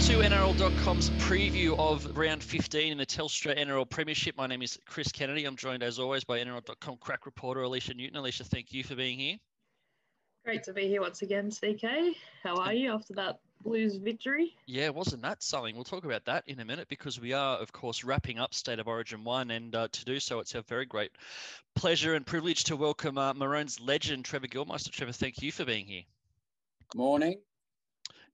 to NRL.com's preview of round 15 in the Telstra NRL Premiership. My name is Chris Kennedy. I'm joined as always by NRL.com crack reporter Alicia Newton. Alicia, thank you for being here. Great to be here once again, CK. How are you after that Blues victory? Yeah, wasn't that something? We'll talk about that in a minute because we are, of course, wrapping up State of Origin 1. And uh, to do so, it's a very great pleasure and privilege to welcome uh, Maroon's legend, Trevor Gillmeister. Trevor, thank you for being here. Good Morning.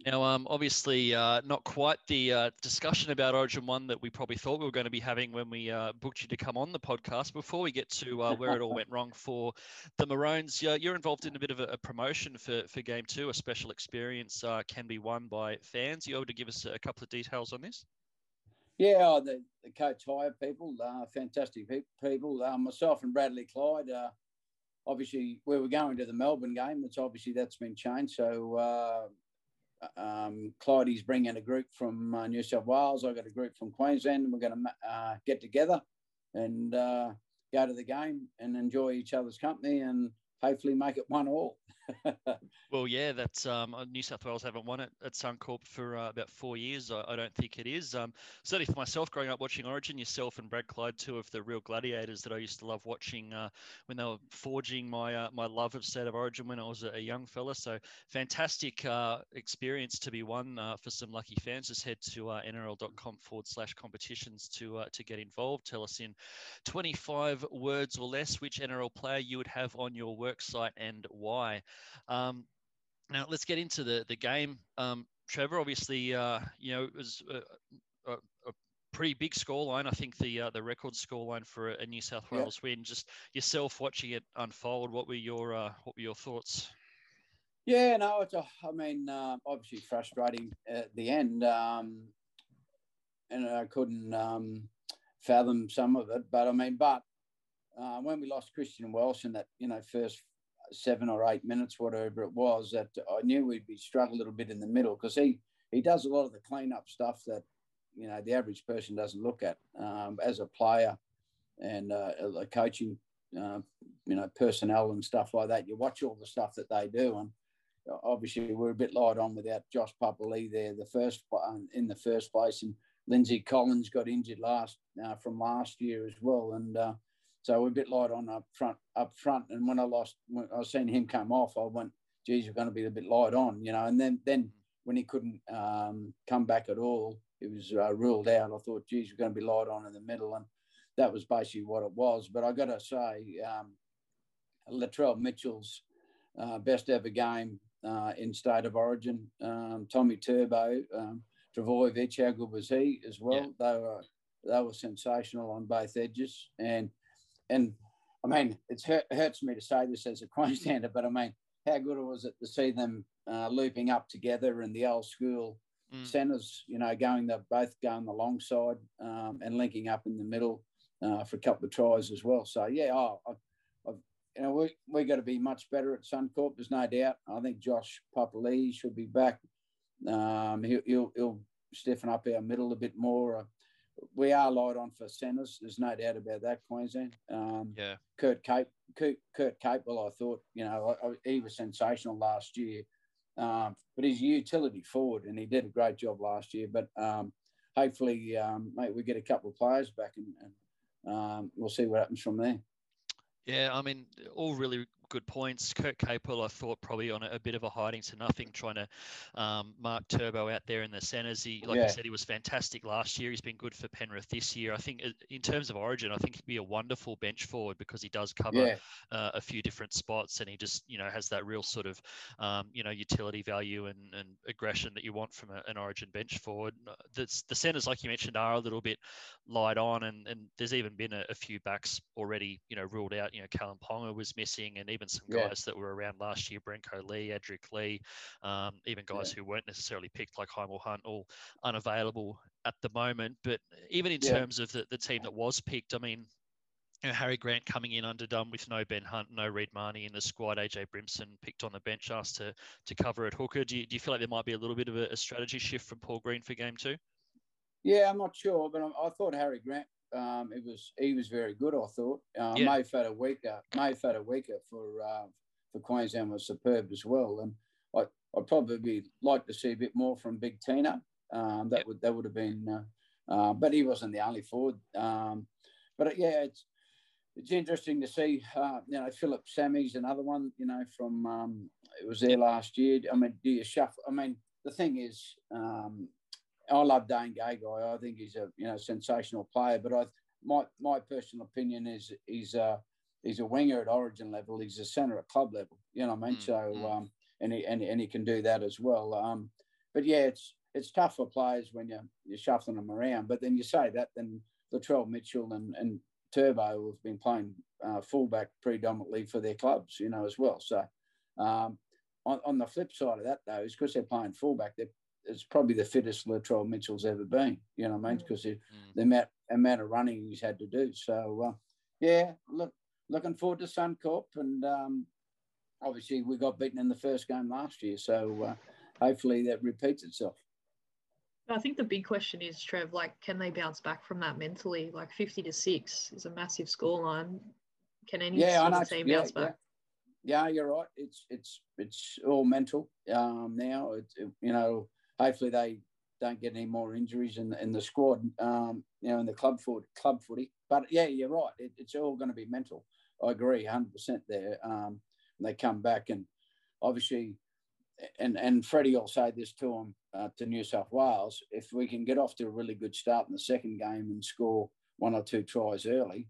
Now, um, obviously, uh, not quite the uh, discussion about Origin One that we probably thought we were going to be having when we uh, booked you to come on the podcast. Before we get to uh, where it all went wrong for the Maroons, you're involved in a bit of a, a promotion for, for Game Two. A special experience uh, can be won by fans. You able to give us a couple of details on this? Yeah, oh, the, the coach hire people, uh, fantastic people. myself and Bradley Clyde obviously we were going to the Melbourne game. It's obviously that's been changed. So uh, um, Clydie's bringing a group from uh, New South Wales. I've got a group from Queensland, and we're going to uh, get together and uh, go to the game and enjoy each other's company and hopefully make it one all. well, yeah, that's um, uh, New South Wales haven't won it at Suncorp for uh, about four years. I, I, don't think it is. Um, certainly for myself, growing up watching Origin, yourself and Brad Clyde, two of the real gladiators that I used to love watching uh, when they were forging my uh, my love of State of Origin when I was a, a young fella. So fantastic uh, experience to be won uh, for some lucky fans. Just head to nrl.com forward slash competitions to to get involved. Tell us in 25 words or less which NRL player you would have on your work site and why. Um, now let's get into the the game. Um, Trevor, obviously, uh, you know, it was a, a, a pretty big scoreline. I think the uh, the record scoreline for a, New South Wales yeah. win. Just yourself watching it unfold. What were your uh, what were your thoughts? Yeah, no, it's a, I mean, uh, obviously frustrating at the end, um, and I couldn't um, fathom some of it. But I mean, but uh, when we lost Christian Welch in that you know first seven or eight minutes, whatever it was, that I knew we'd be struggling a little bit in the middle because he he does a lot of the cleanup stuff that you know the average person doesn't look at um, as a player and uh, a coaching uh, you know personnel and stuff like that. You watch all the stuff that they do, and obviously we're a bit light on without Josh Papali there the first um, in the first place, and Lindsay Collins got injured last uh, from last year as well, and uh, so we're a bit light on up front, up front. And when I lost, when I seeing him come off, I went, geez, we're going to be a bit light on, you know. And then, then when he couldn't um, come back at all, it was uh, ruled out. I thought, geez, we're going to be light on in the middle. And that was basically what it was. But I got to say, um, Latrell Mitchell's uh, best ever game uh, in state of origin. Um, Tommy Turbo, um, Trbojevic, how good was he as well? Yeah. They were they were sensational on both edges. And and I mean, it hurts me to say this as a Queenslander, but I mean, how good was it to see them uh, looping up together in the old school mm. centres, you know, going, they're both going the alongside um, and linking up in the middle uh, for a couple of tries as well. So, yeah, oh, I, I've, you know, we, we got to be much better at Suncorp, there's no doubt. I think Josh Papali'i should be back. Um, he'll, he'll, he'll stiffen up our middle a bit more. We are light on for centres. There's no doubt about that, Queensland. Um, yeah. Kurt Cape, Kurt, Kurt Capewell, I thought, you know, I, I, he was sensational last year. Um, but he's a utility forward, and he did a great job last year. But um, hopefully, um, mate, we get a couple of players back, and, and um, we'll see what happens from there. Yeah, I mean, all really good points. Kurt Capewell, I thought, probably on a, a, bit of a hiding to nothing, trying to um, mark Turbo out there in the centres. He, like yeah. I said, he was fantastic last year. He's been good for Penrith this year. I think, uh, in terms of Origin, I think he'd be a wonderful bench forward because he does cover yeah. uh, a few different spots, and he just, you know, has that real sort of, um, you know, utility value and, and aggression that you want from a, an Origin bench forward. Uh, the, the centres, like you mentioned, are a little bit light on, and, and there's even been a, a few backs already, you know, ruled out. You know, Kalyn Ponga was missing, and even some guys that were around last year, Brenko Lee, Edrick Lee, um, even guys yeah. who weren't necessarily picked like Hymel Hunt, all unavailable at the moment. But even in yeah. terms of the, the team that was picked, I mean, you know, Harry Grant coming in underdone with no Ben Hunt, no Reed Mahoney in the squad. AJ Brimson picked on the bench, asked to to cover at hooker. Do you, do you feel like there might be a little bit of a, a strategy shift from Paul Green for game two? Yeah, I'm not sure, but I, I thought Harry Grant um, it was he was very good. I thought uh, yeah. Mo Fotuaika, Mo Fotuaika for uh, for Queensland was superb as well. And I I'd probably like to see a bit more from Big Tino. Um, that yep. would that would have been, uh, uh, but he wasn't the only forward. Um, but uh, yeah, it's it's interesting to see. Uh, you know, Phillip Sami's another one. You know, from um, it was there last year. I mean, do you shuffle? I mean, the thing is, um, I love Dane Gagai. I think he's a you know sensational player. But I, my my personal opinion is he's a he's a winger at Origin level. He's a centre at club level. You know what I mean? Mm, so mm. um, and he and, and he can do that as well. Um, but yeah, it's it's tough for players when you're you're shuffling them around. But then you say that, then Latrell Mitchell and and Turbo have been playing uh, fullback predominantly for their clubs, you know, as well. So um, on, on the flip side of that, though, is because they're playing fullback, they're it's probably the fittest Latrell Mitchell's ever been. You know what I mean? Because mm. mm. the amount amount of running he's had to do. So uh, yeah, look, looking forward to Suncorp, and um, obviously we got beaten in the first game last year, so uh, hopefully that repeats itself. I think the big question is, Trev, like, can they bounce back from that mentally? Like, fifty to six is a massive scoreline. Can any yeah, team yeah, bounce back? Yeah. yeah. you're right. It's it's it's all mental um, now. It, it, you know, hopefully they don't get any more injuries in the, in the squad, um, you know, in the club foot, club footy. But yeah, you're right. It, it's all going to be mental. I agree, 100% there. Um, they come back and obviously, and and Freddie will say this to him uh, to New South Wales. If we can get off to a really good start in the second game and score one or two tries early,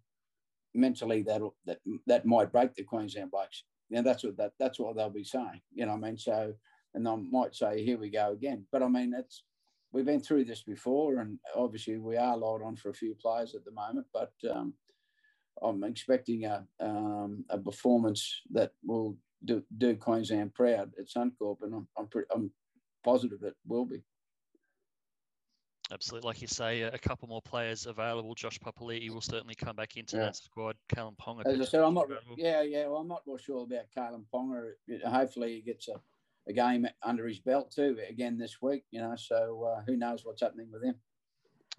mentally that'll that that might break the Queensland Blacks. You know, that's what that that's what they'll be saying. You know, what I mean, so and I might say, here we go again. But I mean, it's we've been through this before, and obviously we are light on for a few players at the moment. But um, I'm expecting a um, a performance that will do, do Queensland proud at Suncorp, and I'm I'm, pretty, I'm positive it will be. Absolutely, like you say, a couple more players available. Josh Papali'i will certainly come back into yeah. that squad. Kalyn Ponga. As I said, I'm not. Yeah, yeah. Well, I'm not real sure about Kalyn Ponga. Hopefully, he gets a a game under his belt too again this week. You know, so uh, who knows what's happening with him.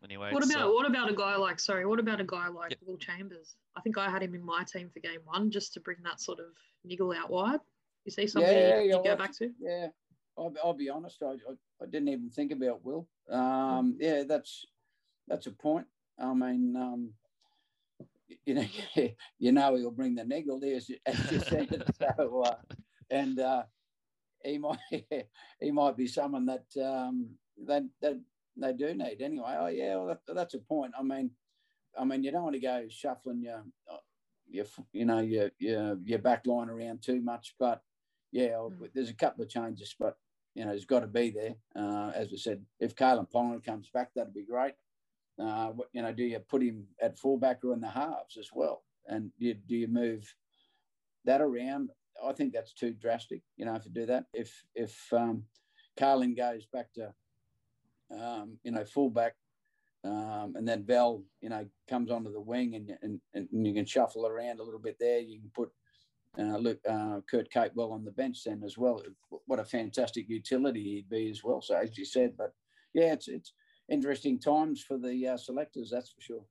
Anyway, what about uh, what about a guy like sorry, what about a guy like yep. Will Chambers? I think I had him in my team for game one just to bring that sort of niggle out wide. You see somebody yeah, you go back to? Yeah, I'll, I'll be honest. I, I, I, didn't even think about Will. Um, yeah, that's that's a point. I mean, um, you know, you know, he'll bring the niggle there, as you said. so, uh, and uh, he might he might be someone that um, that that they do need anyway. Oh yeah, well, that, that's a point. I mean, I mean, you don't want to go shuffling your your you know your your your back line around too much, but yeah, mm. there's a couple of changes, but you know, has got to be there. Uh, as we said, if Kalyn Ponga comes back, that'd be great. Uh, what, you know, do you put him at fullback or in the halves as well? And do you, do you move that around? I think that's too drastic. You know, to do that. If if um, Kalyn goes back to um, you know fullback, um, and then Val you know comes onto the wing, and, and and you can shuffle around a little bit there. You can put uh, look, uh, Kurt Capewell on the bench then as well. What a fantastic utility he'd be as well. So as you said, but yeah, it's it's interesting times for the uh, selectors, that's for sure.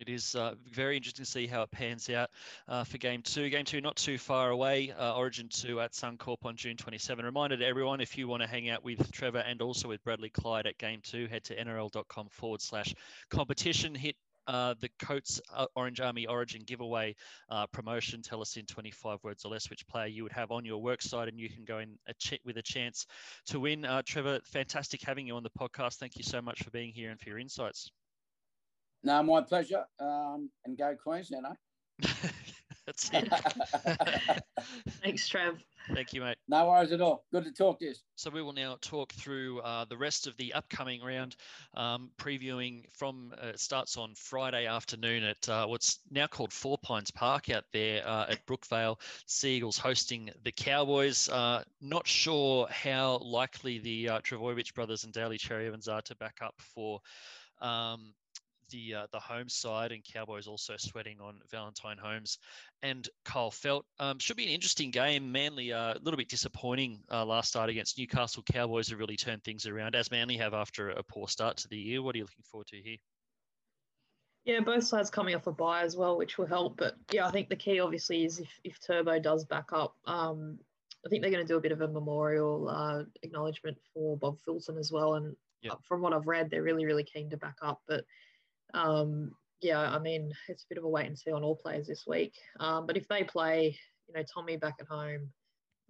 It is uh, very interesting to see how it pans out uh, for game two. Game two, not too far away. Uh, Origin 2 at Suncorp on June 27. Reminder to everyone if you want to hang out with Trevor and also with Bradley Clyde at game two, head to nrl.com forward slash competition. Hit uh, the Coates uh, Orange Army Origin giveaway uh, promotion. Tell us in 25 words or less which player you would have on your work site, and you can go in a ch- with a chance to win. Uh, Trevor, fantastic having you on the podcast. Thank you so much for being here and for your insights. No, my pleasure. Um, and go Queensland, eh? That's it. Thanks, Trev. Thank you, mate. No worries at all. Good to talk to you. So we will now talk through uh, the rest of the upcoming round, um, previewing from uh, it starts on Friday afternoon at uh, what's now called Four Pines Park out there uh, at Brookvale. Sea Eagles hosting the Cowboys. Uh, not sure how likely the uh, Trbojevic brothers and Daly Cherry Evans are to back up for. Um, the uh, the home side, and Cowboys also sweating on Valentine Holmes and Kyle Feldt. Um, should be an interesting game. Manly uh, a little bit disappointing uh, last start against Newcastle. Cowboys have really turned things around, as Manly have after a poor start to the year. What are you looking forward to here? Yeah, both sides coming off a bye as well, which will help. But yeah, I think the key obviously is if, if Turbo does back up, um, I think they're going to do a bit of a memorial uh, acknowledgement for Bob Fulton as well. And yep. from what I've read, they're really, really keen to back up. But um, yeah, I mean, it's a bit of a wait and see on all players this week. Um, but if they play, you know, Tommy back at home,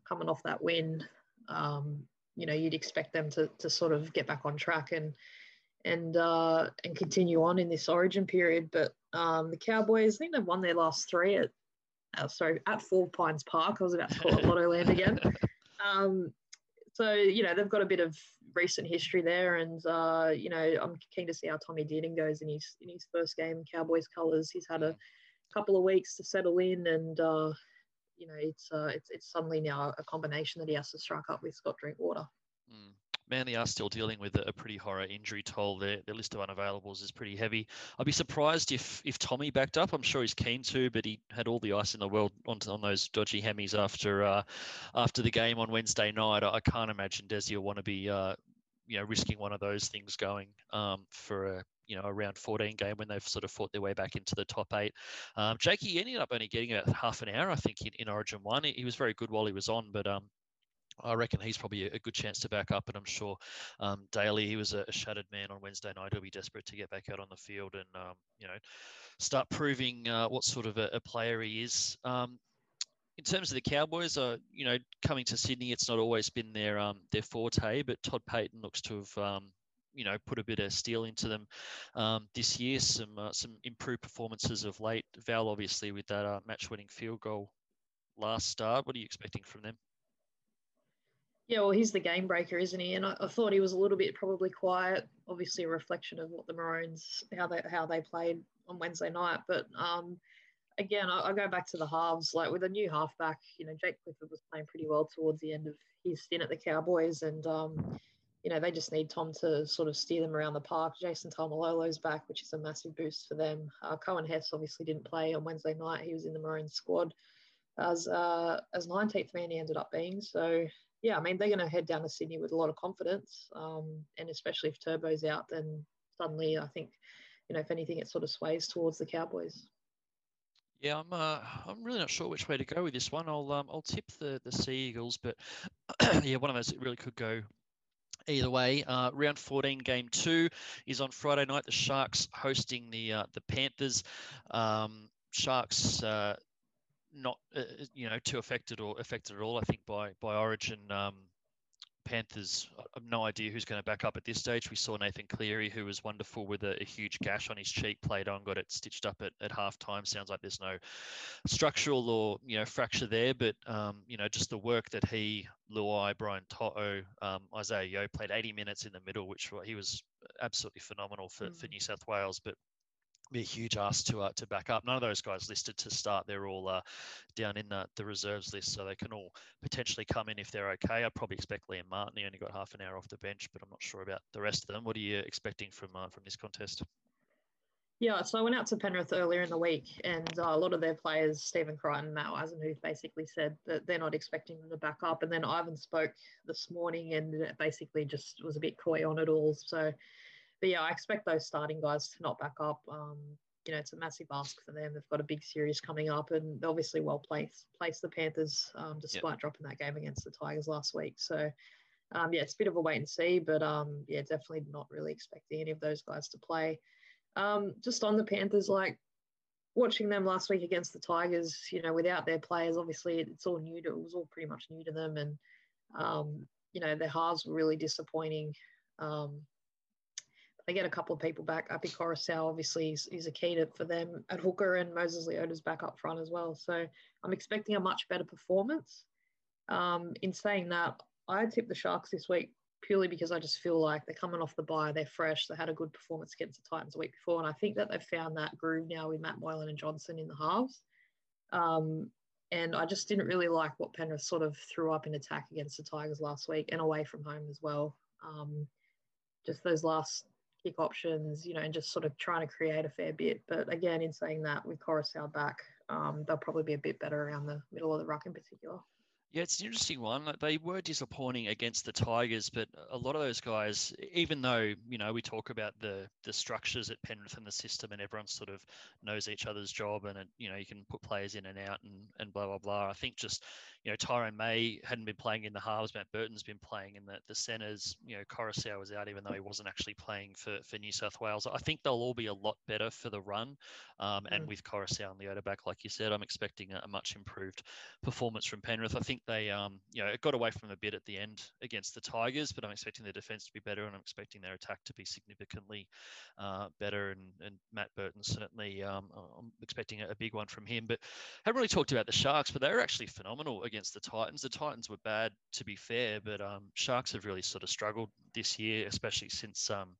coming off that win, um, you know, you'd expect them to, to sort of get back on track and and uh, and continue on in this Origin period. But um, the Cowboys, I think they've won their last three at uh, sorry at Four Pines Park. I was about to call it Lotto Land again. Um, so you know they've got a bit of recent history there, and uh, you know I'm keen to see how Tommy Dearden goes in his in his first game Cowboys colours. He's had a couple of weeks to settle in, and uh, you know it's uh, it's it's suddenly now a combination that he has to strike up with Scott Drinkwater. Mm. Manly are still dealing with a pretty horror injury toll. Their, their list of unavailables is pretty heavy. I'd be surprised if if Tommy backed up. I'm sure he's keen to, but he had all the ice in the world on, on those dodgy hemis after uh, after the game on Wednesday night. I, can't imagine Desi will want to be uh, you know risking one of those things going um, for a you know a round 14 game when they've sort of fought their way back into the top eight. Um, Jakey ended up only getting about half an hour, I think, in, in Origin one. He, he was very good while he was on, but um, I reckon he's probably a good chance to back up, and I'm sure um, Daly, he was a, a, shattered man on Wednesday night. He'll be desperate to get back out on the field and um, you know start proving uh, what sort of a, a player he is. Um, in terms of the Cowboys, uh, you know, coming to Sydney, it's not always been their um, their forte, but Todd Payten looks to have um, you know put a bit of steel into them um, this year. Some uh, some improved performances of late. Val obviously with that uh, match-winning field goal last start. What are you expecting from them? Yeah, well, he's the game breaker, isn't he? And I, I, thought he was a little bit probably quiet. Obviously, a reflection of what the Maroons how they how they played on Wednesday night. But um, again, I, I, go back to the halves. Like with a new halfback, you know, Jake Clifford was playing pretty well towards the end of his stint at the Cowboys, and um, you know they just need Tom to sort of steer them around the park. Jason Taumalolo's back, which is a massive boost for them. Uh, Coen Hess obviously didn't play on Wednesday night. He was in the Maroons squad as uh, as 19th man he ended up being. So yeah, I mean, they're going to head down to Sydney with a lot of confidence. Um, and especially if Turbo's out, then suddenly I think, you know, if anything, it sort of sways towards the Cowboys. Yeah, I'm. Uh, I'm really not sure which way to go with this one. I'll. Um, I'll tip the the Sea Eagles, but yeah, one of those really could go either way. Uh, round 14, game two is on Friday night. The Sharks hosting the uh, the Panthers. Um, Sharks uh, not uh, uh, you know too affected or affected at all. I think by by Origin. Um, Panthers, I have no idea who's going to back up at this stage. We saw Nathan Cleary, who was wonderful with a, a huge gash on his cheek, played on, got it stitched up at, at half time. Sounds like there's no structural or you know fracture there, but um, you know just the work that he, Luai, Brian To'o, um, Isaah Yeo played 80 minutes in the middle, which he was absolutely phenomenal for, mm. for New South Wales. But be a huge ask to uh, to back up. None of those guys listed to start. They're all uh, down in the, the reserves list, so they can all potentially come in if they're okay. I'd probably expect Liam Martin. He only got half an hour off the bench, but I'm not sure about the rest of them. What are you expecting from uh, from this contest? Yeah, so I went out to Penrith earlier in the week, and uh, a lot of their players, Stephen Crichton, Matt Eisenhuth, basically said that they're not expecting them to back up. And then Ivan spoke this morning and basically just was a bit coy on it all. So but yeah, I expect those starting guys to not back up. Um, you know, it's a massive ask for them. They've got a big series coming up, and obviously well placed placed the Panthers, um, despite yep. dropping that game against the Tigers last week. So, um, yeah, it's a bit of a wait and see, but um, yeah, definitely not really expecting any of those guys to play. Um, just on the Panthers, like watching them last week against the Tigers, you know, without their players, obviously it's all new to it was all pretty much new to them, and um, you know, their halves were really disappointing. Um, they get a couple of people back. Api Koroisau obviously is, is a key to, for them at hooker, and Moses Leota's back up front as well. So I'm expecting a much better performance. Um, in saying that, I tipped the Sharks this week purely because I just feel like they're coming off the bye, they're fresh, they had a good performance against the Titans the week before, and I think that they've found that groove now with Matt Moylan and Johnson in the halves. Um, and I just didn't really like what Penrith sort of threw up in attack against the Tigers last week and away from home as well. Um, just those last kick options, you know, and just sort of trying to create a fair bit. But again, in saying that, with Koroisau back, um, they'll probably be a bit better around the middle of the ruck in particular. Yeah, it's an interesting one. They were disappointing against the Tigers, but a lot of those guys, even though you know we talk about the the structures at Penrith and the system, and everyone sort of knows each other's job, and it, you know you can put players in and out and and blah blah blah. I think just you know Tyrone May hadn't been playing in the halves. Matt Burton's been playing in the the centres. You know Koroisau was out, even though he wasn't actually playing for for New South Wales. I think they'll all be a lot better for the run, um, and mm. with Koroisau and Leota back, like you said, I'm expecting a, a much improved performance from Penrith. I think think they, um, you know, it got away from a bit at the end against the Tigers, but I'm expecting their defense to be better, and I'm expecting their attack to be significantly uh, better. And, and Matt Burton certainly, um, I'm expecting a, big one from him. But haven't really talked about the Sharks, but they were actually phenomenal against the Titans. The Titans were bad, to be fair, but um, Sharks have really sort of struggled this year, especially since. Um,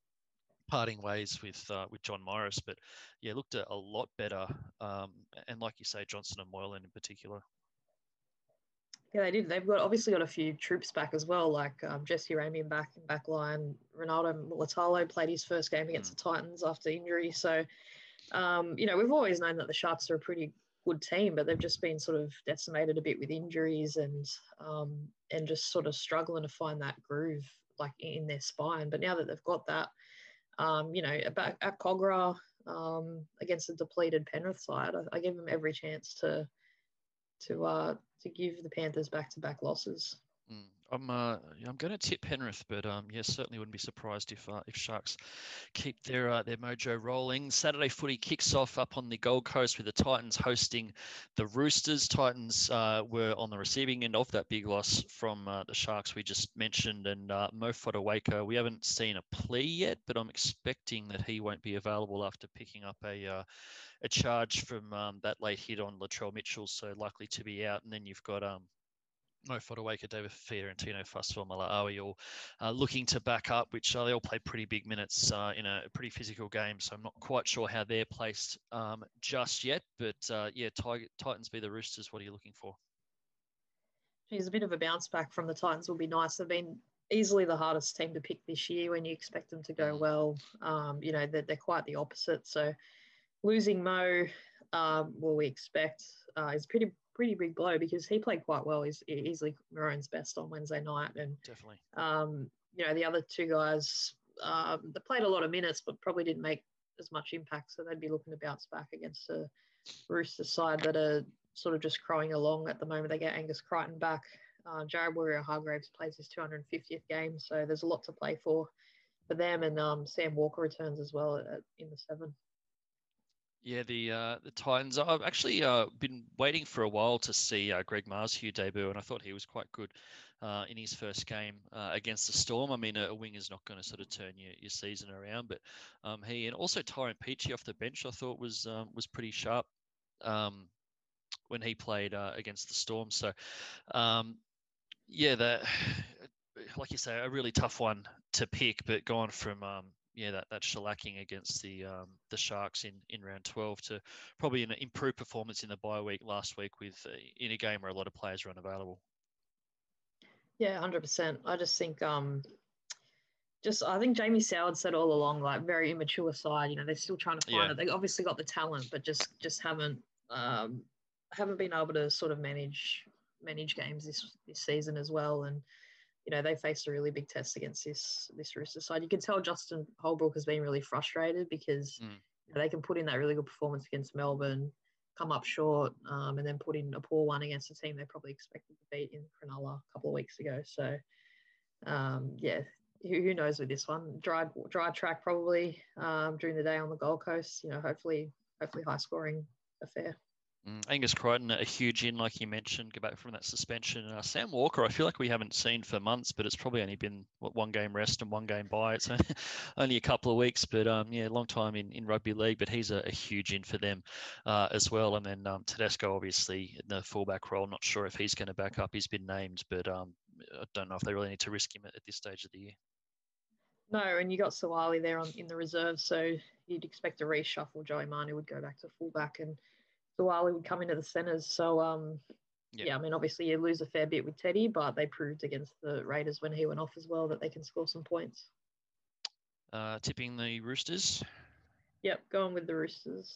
parting ways with uh, with John Morris, but yeah, looked a, a lot better. Um, and like you say, Johnson and Moylan in particular. Yeah, they did. They've got obviously got a few troops back as well, like um, Jesse Ramien back in back line. Ronaldo Mulitalo played his first game against mm. the Titans after injury. So, um, you know, we've always known that the Sharks are a pretty good team, but they've just been sort of decimated a bit with injuries and um, and just sort of struggling to find that groove like in their spine. But now that they've got that, um, you know, at, at Kogarah um, against the depleted Penrith side, I, I give them every chance to to uh, to give the Panthers back to back losses. Mm. I'm uh, I'm going to tip Penrith, but um, yes, certainly wouldn't be surprised if uh, if Sharks keep their uh, their mojo rolling. Saturday footy kicks off up on the Gold Coast with the Titans hosting the Roosters. Titans uh, were on the receiving end of that big loss from uh, the Sharks we just mentioned, and uh, Mo Fotuaika. We haven't seen a plea yet, but I'm expecting that he won't be available after picking up a uh, a charge from um, that late hit on Latrell Mitchell, so likely to be out. And then you've got um, Mo Fotuaika, David Fifita, and Tino Fa'asuamaleaui all uh, looking to back up, which uh, they all played pretty big minutes uh, in a pretty physical game. So I'm not quite sure how they're placed um, just yet. But uh, yeah, Tiger, Titans be the Roosters. What are you looking for? Geez, a bit of a bounce back from the Titans will be nice. They've been easily the hardest team to pick this year when you expect them to go mm. well. Um, you know, they're, they're quite the opposite. So losing Mo, um, well, we expect uh, is pretty pretty big blow because he played quite well. He's easily Maroon's best on Wednesday night, and definitely, um, you know, the other two guys um, they played a lot of minutes, but probably didn't make as much impact. So they'd be looking to bounce back against a Roosters side that are sort of just crowing along at the moment. They get Angus Crichton back. Uh, Jared Waerea-Hargreaves plays his 250th game, so there's a lot to play for for them. And um, Sam Walker returns as well at, in the seven. Yeah, the uh, the Titans. I've actually uh, been waiting for a while to see uh, Greg Marzhew debut, and I thought he was quite good uh, in his first game uh, against the Storm. I mean, a, a wing is not going to sort of turn your, your season around, but um, he and also Tyrone Peachey off the bench, I thought was um, was pretty sharp um, when he played uh, against the Storm. So, um, yeah, that like you say, a really tough one to pick, but gone from um, yeah, that, that shellacking against the um, the Sharks in, in round 12 to probably an improved performance in the bye week last week with uh, in a game where a lot of players are unavailable. Yeah, hundred percent. I just think um, just I think Jamie Soward said all along like very immature side. You know, they're still trying to find yeah. it. They obviously got the talent, but just just haven't um, haven't been able to sort of manage manage games this this season as well. And you know, they faced a really big test against this this Rooster side. You can tell Justin Holbrook has been really frustrated because mm. you know, they can put in that really good performance against Melbourne, come up short, um, and then put in a poor one against a team they probably expected to beat in Cronulla a couple of weeks ago. So, um, yeah, who, who, knows with this one? Dry dry track probably um, during the day on the Gold Coast. You know, hopefully hopefully high scoring affair. Mm, Angus Crichton, a huge in, like you mentioned, go back from that suspension. Uh, Sam Walker, I feel like we haven't seen for months, but it's probably only been what, one game rest and one game bye. It's only a couple of weeks, but um, yeah, long time in, in rugby league. But he's a, a huge in for them uh, as well. And then um, Tedesco, obviously, in the fullback role. Not sure if he's going to back up. He's been named, but um, I don't know if they really need to risk him at, at this stage of the year. No, and you got Suaalii there on in the reserve, so you'd expect a reshuffle. Joey Manu would go back to fullback and Suaalii would come into the centres. So, um, yeah. yeah. I mean, obviously you lose a fair bit with Teddy, but they proved against the Raiders when he went off as well that they can score some points. Uh, tipping the Roosters. Yep, going with the Roosters.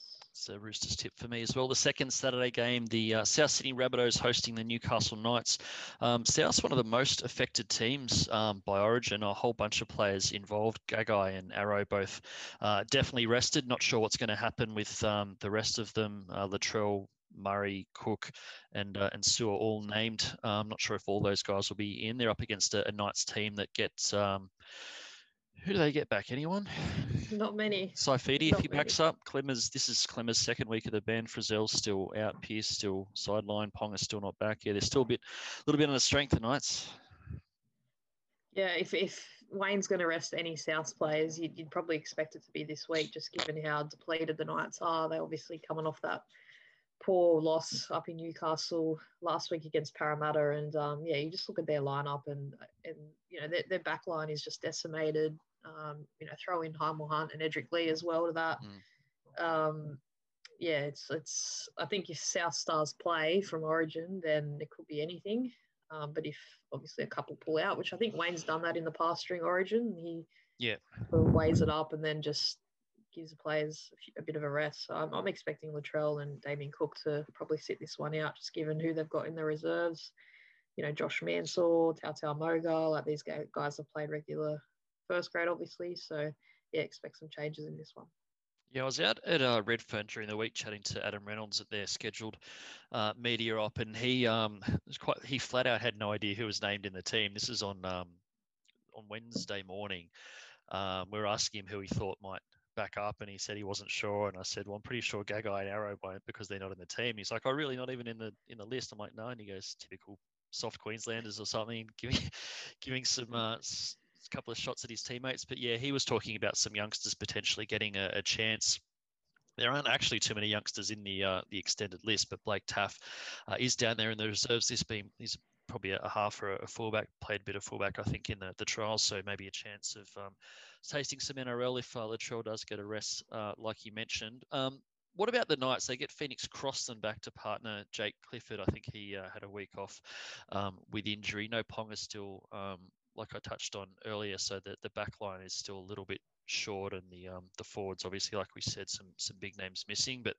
A Roosters tip for me as well. The second Saturday game, the uh, South Sydney Rabbitohs hosting the Newcastle Knights. Um, South's one of the most affected teams um, by Origin. A whole bunch of players involved. Gagai and Arrow both uh, definitely rested. Not sure what's going to happen with um, the rest of them. Uh, Latrell, Murray, Cook, and uh, and Su'A all named. I'm um, not sure if all those guys will be in. They're up against a, a Knights team that gets um, who do they get back? Anyone? Not many. Saifiti, if he backs up. Klemmer's, this is Klemmer's second week of the ban. Frizell's still out. Pearce still sideline. Ponga's still not back. Yeah, they're still a bit, a little bit on the strength tonight. Yeah, if, if Wayne's going to rest any South players, you'd, you'd, probably expect it to be this week, just given how depleted the Knights are. They're obviously coming off that poor loss up in Newcastle last week against Parramatta, and um, yeah, you just look at their lineup, and and you know their, their back line is just decimated. Um, you know, throw in Hymel Hunt and Edrick Lee as well to that. Mm. Um, yeah, it's it's. I think if South Stars play from Origin, then it could be anything. Um, but if obviously a couple pull out, which I think Wayne's done that in the past during Origin, he yeah weighs it up and then just gives the players a, few, a bit of a rest. So I'm, I'm, expecting Latrell and Damien Cook to probably sit this one out, just given who they've got in the reserves. You know, Josh Mansour, Tautau Moga, like these guys have played regular first grade, obviously. So, yeah, expect some changes in this one. Yeah, I was out at uh, Redfern during the week chatting to Adam Reynolds at their scheduled uh, media op, and he um, was quite he flat out had no idea who was named in the team. This is on um, on Wednesday morning. Um, we are asking him who he thought might back up, and he said he wasn't sure. And I said, "Well, I'm pretty sure Gagai and Arrow won't because they're not in the team." He's like, "Oh, really? Not even in the in the list?" I'm like, "No." And he goes, "Typical soft Queenslanders or something, giving giving some uh, couple of shots at his teammates. But yeah, he was talking about some youngsters potentially getting a, a chance. There aren't actually too many youngsters in the uh, the extended list, but Blake Taaffe uh, is down there in the reserves. This being he's probably a, half or a fullback, played a bit of fullback, I think, in the, the trials. So maybe a chance of um, tasting some NRL if uh, Latrell does get a rest, uh, like you mentioned. Um, what about the Knights? They get Phoenix Crossland back to partner Jake Clifford. I think he uh, had a week off um, with injury. No Ponga still um, like I touched on earlier, so that the back line is still a little bit short, and the um, the forwards, obviously, like we said, some some big names missing. But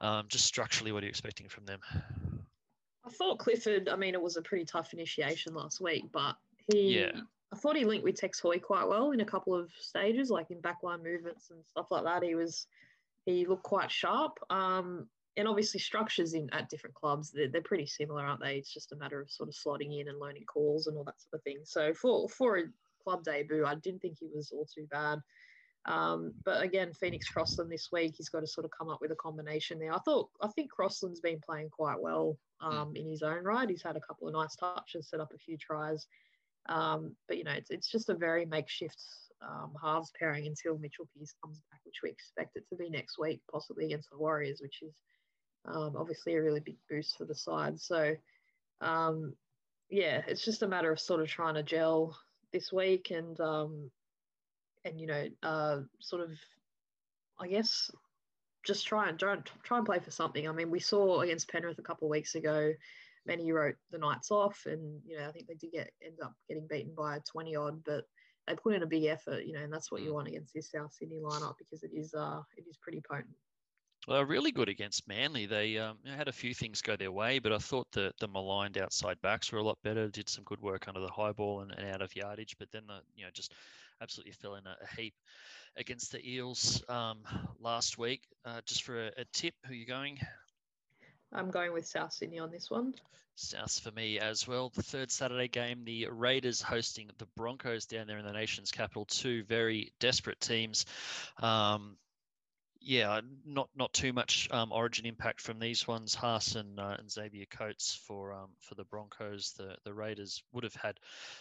um, just structurally, what are you expecting from them? I thought Clifford. I mean, it was a pretty tough initiation last week, but he. Yeah. I thought he linked with Tex Hoy quite well in a couple of stages, like in backline movements and stuff like that. He was, he looked quite sharp. Um, and obviously structures in at different clubs they're, they're pretty similar aren't they? It's just a matter of sort of slotting in and learning calls and all that sort of thing. So for for a club debut i didn't think he was all too bad. Um, but again phoenix crossland this week he's got to sort of come up with a combination there. I thought i think crossland's been playing quite well hmm. um, in his own right. He's had a couple of nice touches set up a few tries. Um, but you know it's, it's just a very makeshift um, halves pairing until Mitchell Pearce comes back, which we expect it to be next week, possibly against the Warriors, which is um, obviously, a really big boost for the side. So, um, yeah, it's just a matter of sort of trying to gel this week and um, and you know, uh, sort of, I guess, just try and try, and try and play for something. I mean, we saw against Penrith a couple of weeks ago. Many wrote the Knights off, and you know, I think they did get end up getting beaten by a twenty odd, but they put in a big effort, you know, and that's what you mm. want against this South Sydney lineup because it is uh it is pretty potent. Well, really good against Manly. They um, had a few things go their way, but I thought the the maligned outside backs were a lot better. Did some good work under the high ball and, and out of yardage, but then the you know just absolutely fell in a, a heap against the Eels um, last week. Uh, just for a, a tip, who are you going? I'm going with South Sydney on this one. South for me as well. The third Saturday game, the Raiders hosting the Broncos down there in the nation's capital. Two very desperate teams. Um, yeah, not not too much um, origin impact from these ones. Haas and, uh, and Xavier Coates for um, for the Broncos. The the Raiders would have had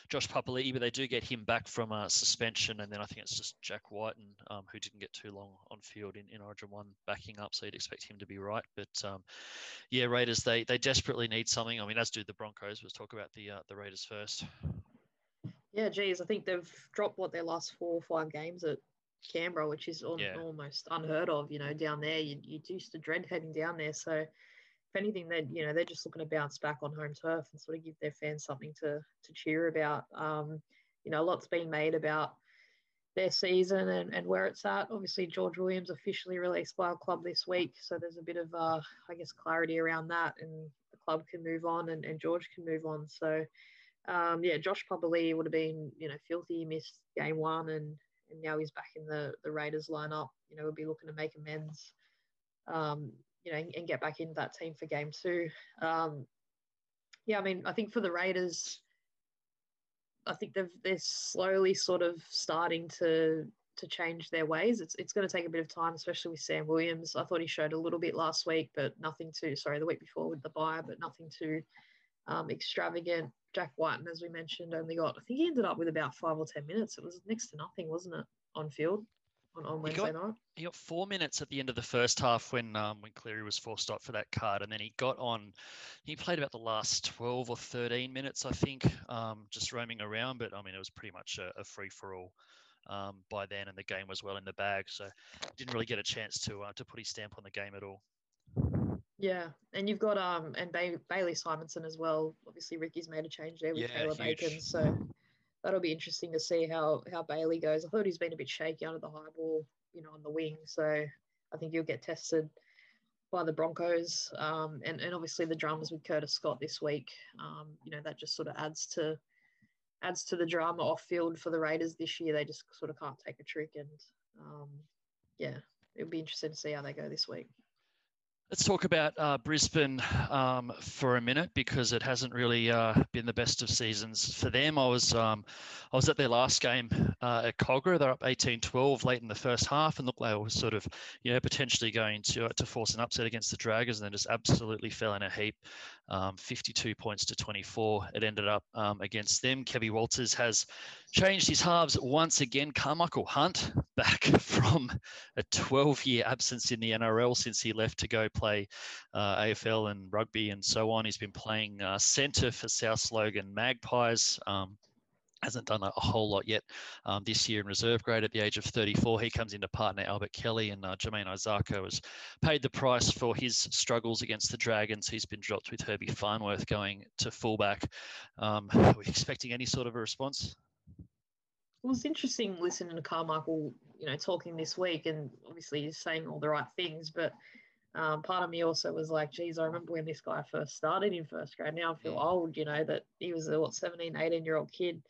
Josh Papali'i, but they do get him back from uh, suspension, and then I think it's just Jack Wighton um, who didn't get too long on field in, in Origin one backing up, so you'd expect him to be right. But um, yeah, Raiders they they desperately need something. I mean, as do the Broncos. Let's talk about the uh, the Raiders first. Yeah, geez, I think they've dropped what their last four or five games at Canberra, which is al- yeah. almost unheard of. You know, down there, you, you used to dread heading down there. So, if anything, they you know they're just looking to bounce back on home turf and sort of give their fans something to to cheer about. Um, you know, a lot's been made about their season and, and where it's at. Obviously, George Williams officially released by our club this week, so there's a bit of, uh, I guess, clarity around that, and the club can move on and, and George can move on. So, um, yeah, Josh probably would have been, you know, filthy. Missed game one, and, and now he's back in the the Raiders lineup. You know, we'll be looking to make amends, um, you know, and, and, get back into that team for game two. Um, yeah, I mean, I think for the Raiders I think they've they're slowly sort of starting to to change their ways. It's it's going to take a bit of time, especially with Sam Williams. I thought he showed a little bit last week, but nothing too. Sorry, the week before with the bye, but nothing too um, extravagant. Jack Wighton, as we mentioned, only got. I think he ended up with about five or ten minutes. It was next to nothing, wasn't it, on field? on, on Wednesday he got, night. He got four minutes at the end of the first half when um, when Cleary was forced out for that card, and then he got on. He played about the last twelve or thirteen minutes, I think, um, just roaming around. But I mean, it was pretty much a, a free for all. Um, by then, and the game was well in the bag, so didn't really get a chance to uh, to put his stamp on the game at all. Yeah, and you've got um and ba- Bailey Simonsson as well. Obviously, Ricky's made a change there with yeah, Taylor huge. Bacon, so that'll be interesting to see how how Bailey goes. I thought he's been a bit shaky under the high ball, you know, on the wing. So I think he'll get tested by the Broncos. Um, and, and obviously the dramas with Curtis Scott this week, um, you know, that just sort of adds to adds to the drama off field for the Raiders this year. They just sort of can't take a trick and um, yeah, it'll be interesting to see how they go this week. Let's talk about uh, Brisbane um, for a minute because it hasn't really uh, been the best of seasons for them. I was um, I was at their last game uh, at Kogarah. They're up 18-12 late in the first half and looked like they were sort of you know potentially going to uh, to force an upset against the Dragons and then just absolutely fell in a heap. Um, 52 points to 24. It ended up um, against them. Kevin Walters has changed his halves once again. Carmichael Hunt back from a 12 year absence in the NRL since he left to go play uh, AFL and rugby and so on. He's been playing uh, centre for South Logan Magpies. Um, hasn't done a, whole lot yet um, this year in reserve grade at the age of 34. He comes into partner Albert Kelly and uh, Jamayne Isaako has paid the price for his struggles against the Dragons. He's been dropped with Herbie Farnworth going to fullback. Um, are we expecting any sort of a response? It was interesting listening to Carmichael, you know, talking this week, and obviously he's saying all the right things, but um, part of me also was like, geez, I remember when this guy first started in first grade. Now I feel old, you know, that he was a, what, 17, 18 year old kid.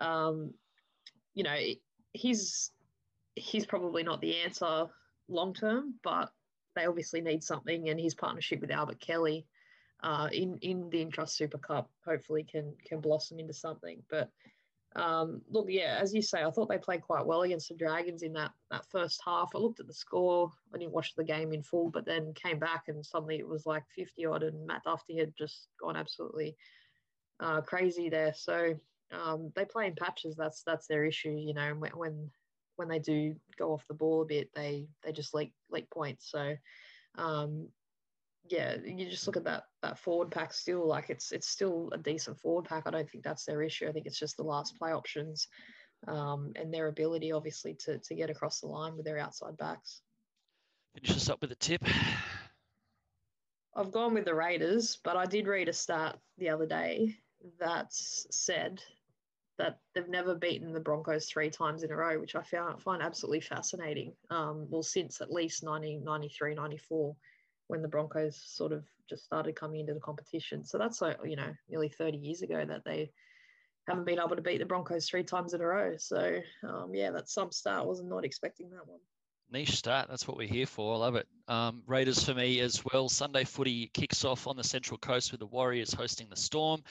Um, you know, he's, he's probably not the answer long term, but they obviously need something. And his partnership with Albert Kelly uh, in, in the Intrust Super Cup hopefully can, can blossom into something. But um, look, yeah, as you say, I thought they played quite well against the Dragons in that that first half. I looked at the score. I didn't watch the game in full, but then came back and suddenly it was like 50 odd, and Matt Dufty had just gone absolutely uh, crazy there. So um, they play in patches. That's that's their issue, you know. When, when when they do go off the ball a bit, they they just leak leak points. So um, yeah, you just look at that that forward pack still like it's it's still a decent forward pack. I don't think that's their issue. I think it's just the last play options um, and their ability, obviously, to to get across the line with their outside backs. Finish us up with a tip. I've gone with the Raiders, but I did read a stat the other day that said that they've never beaten the Broncos three times in a row, which I found, find absolutely fascinating. Um, well, since at least 1993, 94 when the Broncos sort of just started coming into the competition. So that's like, you know, nearly 30 years ago that they haven't been able to beat the Broncos three times in a row. So um, yeah, that's some start. I was not expecting that one niche start. That's what we're here for. I love it. Um, Raiders for me as well. Sunday footy kicks off on the Central Coast with the Warriors hosting the Storm.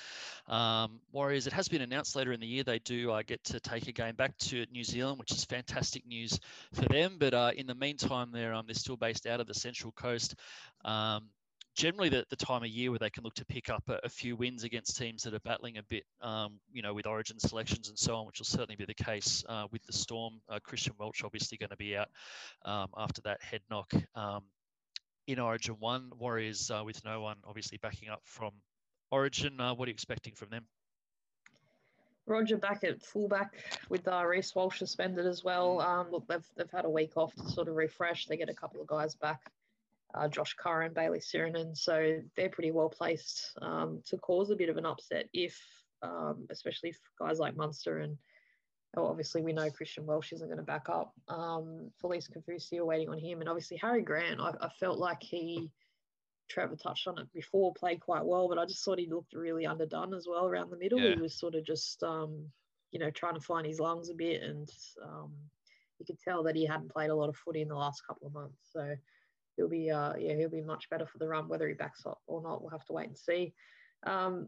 Um, Warriors, it has been announced later in the year they do uh, get to take a game back to New Zealand, which is fantastic news for them. But uh, in the meantime, they're um, they're still based out of the Central Coast. Um, generally the, the time of year where they can look to pick up a, a few wins against teams that are battling a bit, um, you know, with origin selections and so on, which will certainly be the case uh, with the Storm. Uh, Christian Welch obviously going to be out um, after that head knock um, in Origin 1. Warriors uh, with no one obviously backing up from Origin. Uh, what are you expecting from them? Roger back at fullback with uh, Reece Walsh suspended as well. Um, look, they've, they've had a week off to sort of refresh. They get a couple of guys back uh, Josh Curran, Bayley Sironen. So they're pretty well placed um, to cause a bit of an upset if, um, especially if guys like Munster and oh, obviously we know Christian Welch isn't going to back up. Um, Felise Kaufusi are waiting on him, and obviously Harry Grant. I, I, felt like he, Trevor touched on it before, played quite well, but I just thought he looked really underdone as well around the middle. Yeah. He was sort of just, um, you know, trying to find his lungs a bit, and um, you could tell that he hadn't played a lot of footy in the last couple of months. So he'll be, uh, yeah, he'll be much better for the run. Whether he backs up or not, we'll have to wait and see. Um,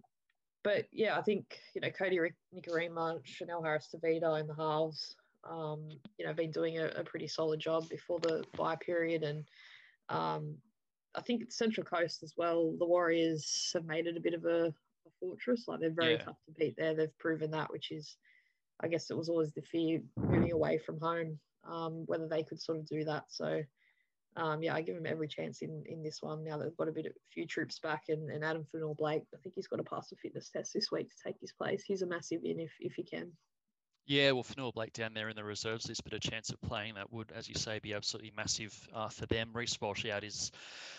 but yeah, I think you know Kodi Nikorima, Chanel Harris Tavita in the halves, um, you know, been doing a, a, pretty solid job before the bye period, and um, I think Central Coast as well. The Warriors have made it a bit of a, a fortress. Like they're very yeah. tough to beat there. They've proven that, which is, I guess, it was always the fear moving away from home, um, whether they could sort of do that. So um, yeah, I give him every chance in, in this one now that they've got a bit of few troops back and, and Addin Fonua-Blake. I think he's got to pass the fitness test this week to take his place. He's a massive in if, if he can. Yeah, well, Fonua-Blake down there in the reserves list, but a chance of playing that would, as you say, be absolutely massive uh, for them. Reece Walsh out is,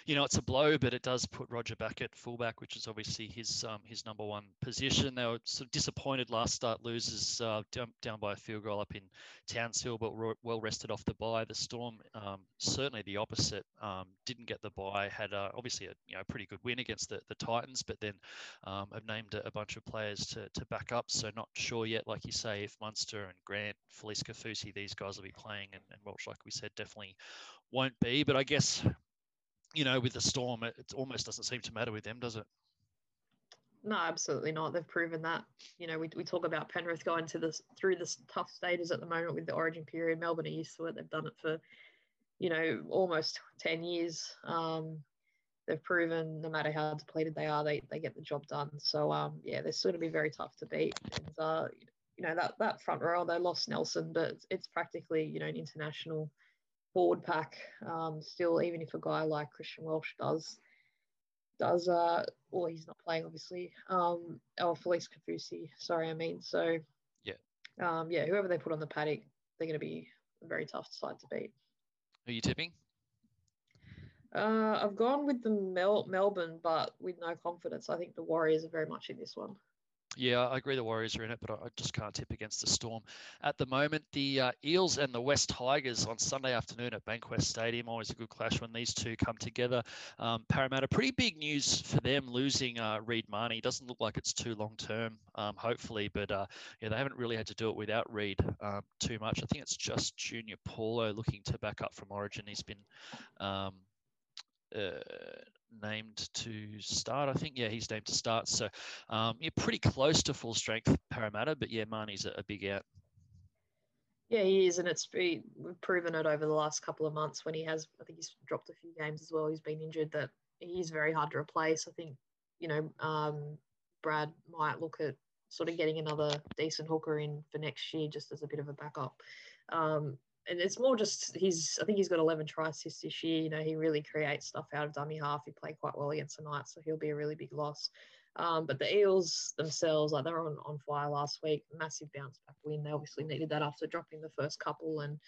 you know, it's a blow, but it does put Roger back at fullback, which is obviously his um, his number one position. They were sort of disappointed last start losers uh, down, down by a field goal up in Townsville, but well rested off the bye. The Storm, um, certainly the opposite, um, didn't get the bye. Had uh, obviously a you know pretty good win against the, the Titans, but then um, have named a, a, bunch of players to, to back up. So not sure yet, like you say, if Munster Munster and Grant, Felise Kaufusi, these guys will be playing, and, and Welch, like we said, definitely won't be. But I guess, you know, with the Storm, it, it almost doesn't seem to matter with them, does it? No, absolutely not. They've proven that. You know, we, we talk about Penrith going to this through this tough stages at the moment with the origin period. Melbourne are used to it. They've done it for, you know, almost 10 years. Um, they've proven no matter how depleted they are, they, they get the job done. So, um, yeah, they're still going to be very tough to beat. And, uh, you know that that front row they lost Nelson, but it's practically you know an international board pack. Um, still, even if a guy like Christian Welch does does uh well he's not playing obviously um or Felise Kaufusi, sorry I mean so yeah um yeah whoever they put on the paddock they're going to be a very tough side to beat. Are you tipping? Uh, I've gone with the Mel- Melbourne, but with no confidence. I think the Warriors are very much in this one. Yeah, I agree the Warriors are in it, but I just can't tip against the Storm. At the moment, the uh, Eels and the West Tigers on Sunday afternoon at Bankwest Stadium, always a good clash when these two come together. Um, Parramatta, pretty big news for them losing uh, Reed Mahoney. Doesn't look like it's too long term, um, hopefully, but uh, yeah, they haven't really had to do it without Reed um, too much. I think it's just Junior Paulo looking to back up from Origin. He's been um, uh, named to start. I think, yeah, he's named to start. So um, you're pretty close to full strength Parramatta, but yeah, Mahoney's a, a big out. Yeah, he is, and it's we've proven it over the last couple of months when he has. I think he's dropped a few games as well. He's been injured. That he's very hard to replace. I think you know um, Brad might look at sort of getting another decent hooker in for next year, just as a bit of a backup. Um, and it's more just he's I think he's got 11 try assists this year. You know, he really creates stuff out of dummy half. He played quite well against the Knights, so he'll be a really big loss. Um, but the Eels themselves, like they were on, on fire last week, massive bounce back win. They obviously needed that after dropping the first couple, and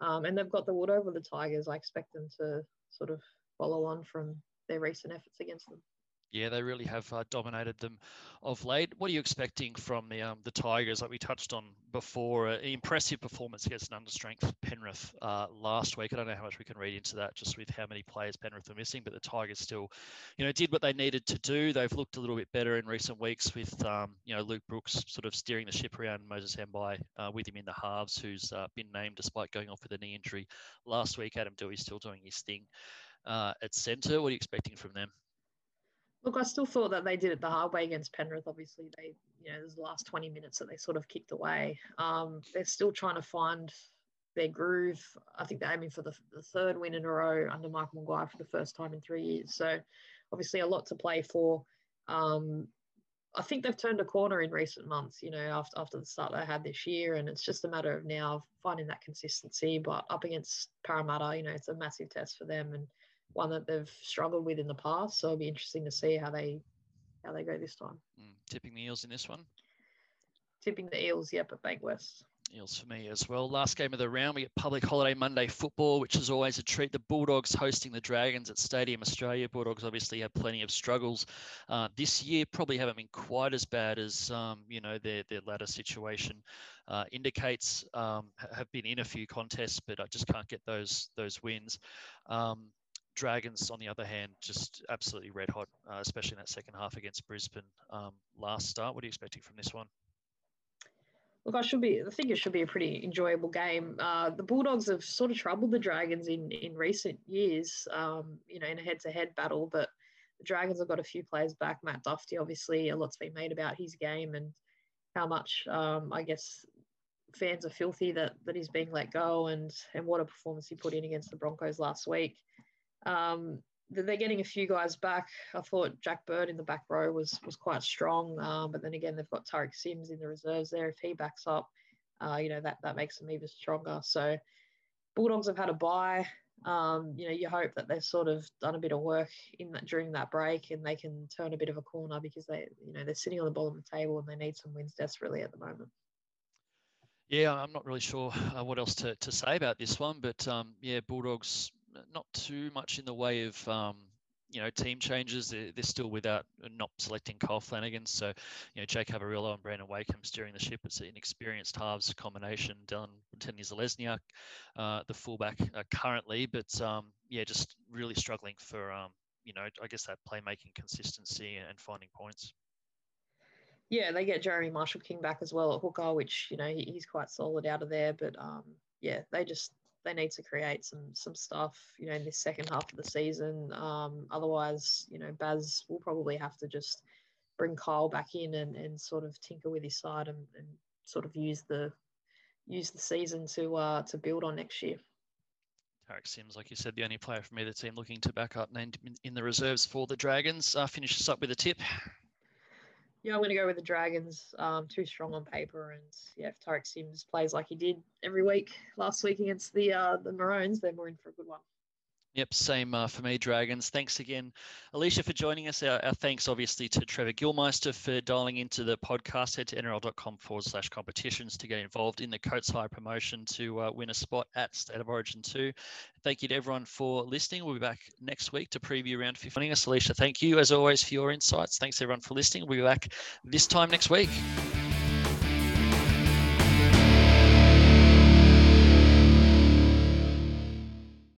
um, and they've got the wood over the Tigers. I expect them to sort of follow on from their recent efforts against them. Yeah, they really have uh, dominated them of late. What are you expecting from the um, the Tigers? Like we touched on before, impressive performance against an understrength Penrith uh, last week. I don't know how much we can read into that, just with how many players Penrith are missing. But the Tigers still, you know, did what they needed to do. They've looked a little bit better in recent weeks with, um, you know, Luke Brooks sort of steering the ship around Moses Mbye uh, with him in the halves, who's uh, been named despite going off with a knee injury last week. Adam Doueihi still doing his thing uh, at centre. What are you expecting from them? Look, I still thought that they did it the hard way against Penrith. Obviously, they, you know, there's the last 20 minutes that they sort of kicked away. Um, they're still trying to find their groove. I think they're aiming for the, the, third win in a row under Michael Maguire for the first time in three years. So, obviously, a lot to play for. Um, I think they've turned a corner in recent months, you know, after, after the start they had this year. And it's just a matter of now finding that consistency. But up against Parramatta, you know, it's a massive test for them. And one that they've struggled with in the past. So it'll be interesting to see how they how they go this time. Mm, tipping the Eels in this one. Tipping the Eels, yep, at Bankwest. Eels for me as well. Last game of the round, we get public holiday Monday football, which is always a treat. The Bulldogs hosting the Dragons at Stadium Australia. Bulldogs obviously have plenty of struggles uh, this year. Probably haven't been quite as bad as um, you know their their ladder situation uh, indicates. Um, have been in a few contests, but I just can't get those those wins. Um, Dragons, on the other hand, just absolutely red hot, uh, especially in that second half against Brisbane um, last start. What are you expecting from this one? Look, I should be. I think it should be a pretty enjoyable game. Uh, the Bulldogs have sort of troubled the Dragons in in recent years. Um, you know, in a head-to-head battle, but the Dragons have got a few players back. Matt Dufty, obviously, a lot's been made about his game and how much, um, I guess, fans are filthy that that he's being let go, and and what a performance he put in against the Broncos last week. Um, they're getting a few guys back. I thought Jack Bird in the back row was was quite strong, um, but then again they've got Tariq Sims in the reserves there. If he backs up, uh, you know that that makes them even stronger. So Bulldogs have had a bye. Um, you know, you hope that they've sort of done a bit of work in that during that break, and they can turn a bit of a corner because they, you know, they're sitting on the bottom of the table and they need some wins desperately at the moment. Yeah, I'm not really sure uh, what else to, to say about this one, but um, yeah, Bulldogs not too much in the way of um, you know team changes. They're, they're, still without uh, not selecting Kyle Flanagan, so you know Jake Averillo and Brandon Wakeham steering the ship. It's an experienced halves combination. Dylan Tenia uh, the fullback uh, currently, but um, yeah, just really struggling for um, you know I guess that playmaking consistency and finding points. Yeah, they get Jeremy Marshall King back as well at hooker, which you know he's quite solid out of there. But um, yeah, they just they need to create some some stuff, you know, in this second half of the season. Um, otherwise, you know, Baz will probably have to just bring Kyle back in and, and sort of tinker with his side and, and sort of use the use the season to uh, to build on next year. Tariq Sims, like you said, the only player from either team looking to back up named in the reserves for the Dragons. Uh, finish us up with a tip. Yeah, I'm going to go with the Dragons. Um, too strong on paper, and yeah, if Tariq Sims plays like he did every week last week against the uh, the Maroons, then we're in for a good one. Yep, same uh, for me, Dragons. Thanks again, Alicia, for joining us. Our, our, thanks, obviously, to Trevor Gillmeister for dialing into the podcast. Head to nrl.com forward slash competitions to get involved in the Coates Hire promotion to uh, win a spot at State of Origin 2. Thank you to everyone for listening. We'll be back next week to preview round 15. Us, Alicia, thank you, as always, for your insights. Thanks, everyone, for listening. We'll be back this time next week.